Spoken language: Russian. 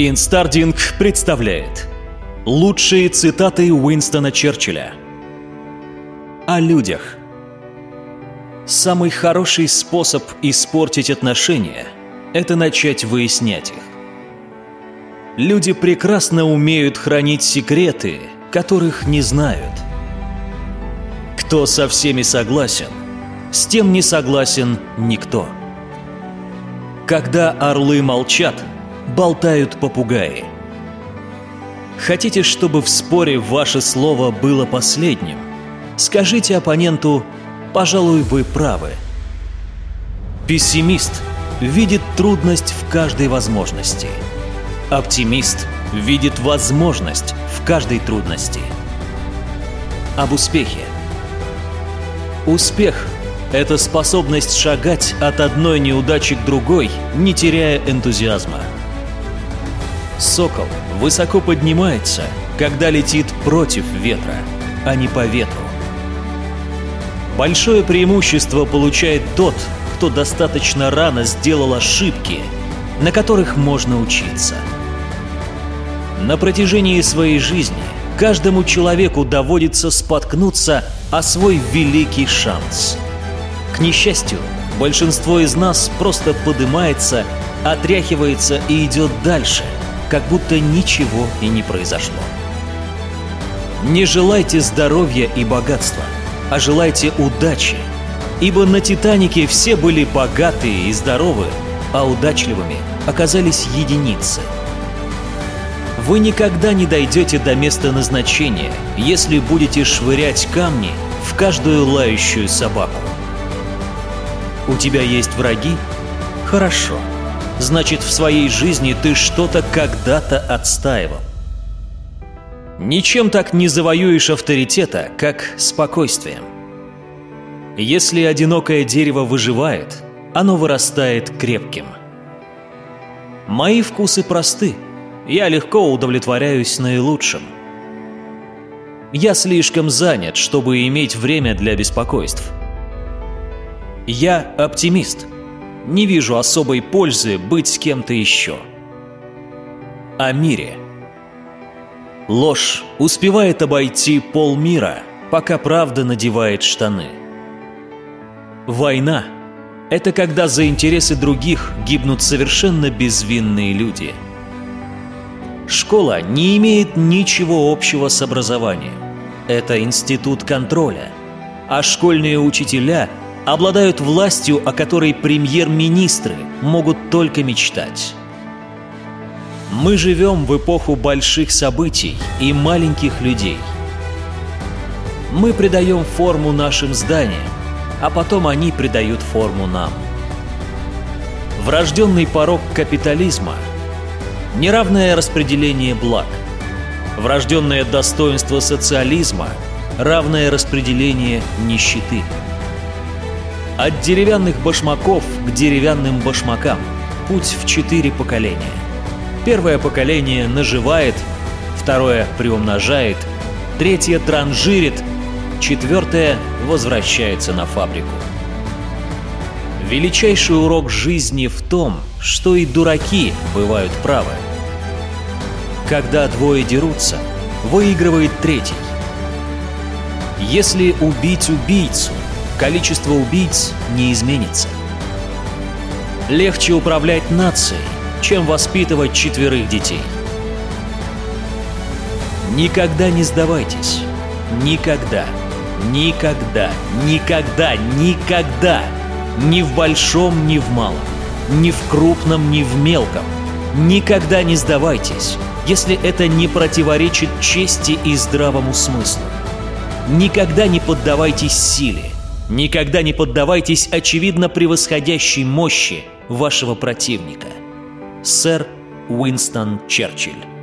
Инстардинг представляет Лучшие цитаты Уинстона Черчилля О людях Самый хороший способ испортить отношения – это начать выяснять их. Люди прекрасно умеют хранить секреты, которых не знают. Кто со всеми согласен, с тем не согласен никто. Когда орлы молчат – болтают попугаи. Хотите, чтобы в споре ваше слово было последним? Скажите оппоненту «пожалуй, вы правы». Пессимист видит трудность в каждой возможности. Оптимист видит возможность в каждой трудности. Об успехе. Успех – это способность шагать от одной неудачи к другой, не теряя энтузиазма – Сокол высоко поднимается, когда летит против ветра, а не по ветру. Большое преимущество получает тот, кто достаточно рано сделал ошибки, на которых можно учиться. На протяжении своей жизни каждому человеку доводится споткнуться о свой великий шанс. К несчастью, большинство из нас просто подымается, отряхивается и идет дальше – как будто ничего и не произошло. Не желайте здоровья и богатства, а желайте удачи, ибо на «Титанике» все были богатые и здоровы, а удачливыми оказались единицы. Вы никогда не дойдете до места назначения, если будете швырять камни в каждую лающую собаку. У тебя есть враги? Хорошо. Хорошо значит в своей жизни ты что-то когда-то отстаивал. Ничем так не завоюешь авторитета, как спокойствием. Если одинокое дерево выживает, оно вырастает крепким. Мои вкусы просты. Я легко удовлетворяюсь наилучшим. Я слишком занят, чтобы иметь время для беспокойств. Я оптимист – не вижу особой пользы быть с кем-то еще. О мире. Ложь успевает обойти полмира, пока правда надевает штаны. Война – это когда за интересы других гибнут совершенно безвинные люди. Школа не имеет ничего общего с образованием. Это институт контроля. А школьные учителя – обладают властью, о которой премьер-министры могут только мечтать. Мы живем в эпоху больших событий и маленьких людей. Мы придаем форму нашим зданиям, а потом они придают форму нам. Врожденный порог капитализма – неравное распределение благ. Врожденное достоинство социализма – равное распределение нищеты. От деревянных башмаков к деревянным башмакам. Путь в четыре поколения. Первое поколение наживает, второе приумножает, третье транжирит, четвертое возвращается на фабрику. Величайший урок жизни в том, что и дураки бывают правы. Когда двое дерутся, выигрывает третий. Если убить убийцу – количество убийц не изменится. Легче управлять нацией, чем воспитывать четверых детей. Никогда не сдавайтесь. Никогда. Никогда. Никогда. Никогда. Ни в большом, ни в малом. Ни в крупном, ни в мелком. Никогда не сдавайтесь, если это не противоречит чести и здравому смыслу. Никогда не поддавайтесь силе – Никогда не поддавайтесь очевидно превосходящей мощи вашего противника. Сэр Уинстон Черчилль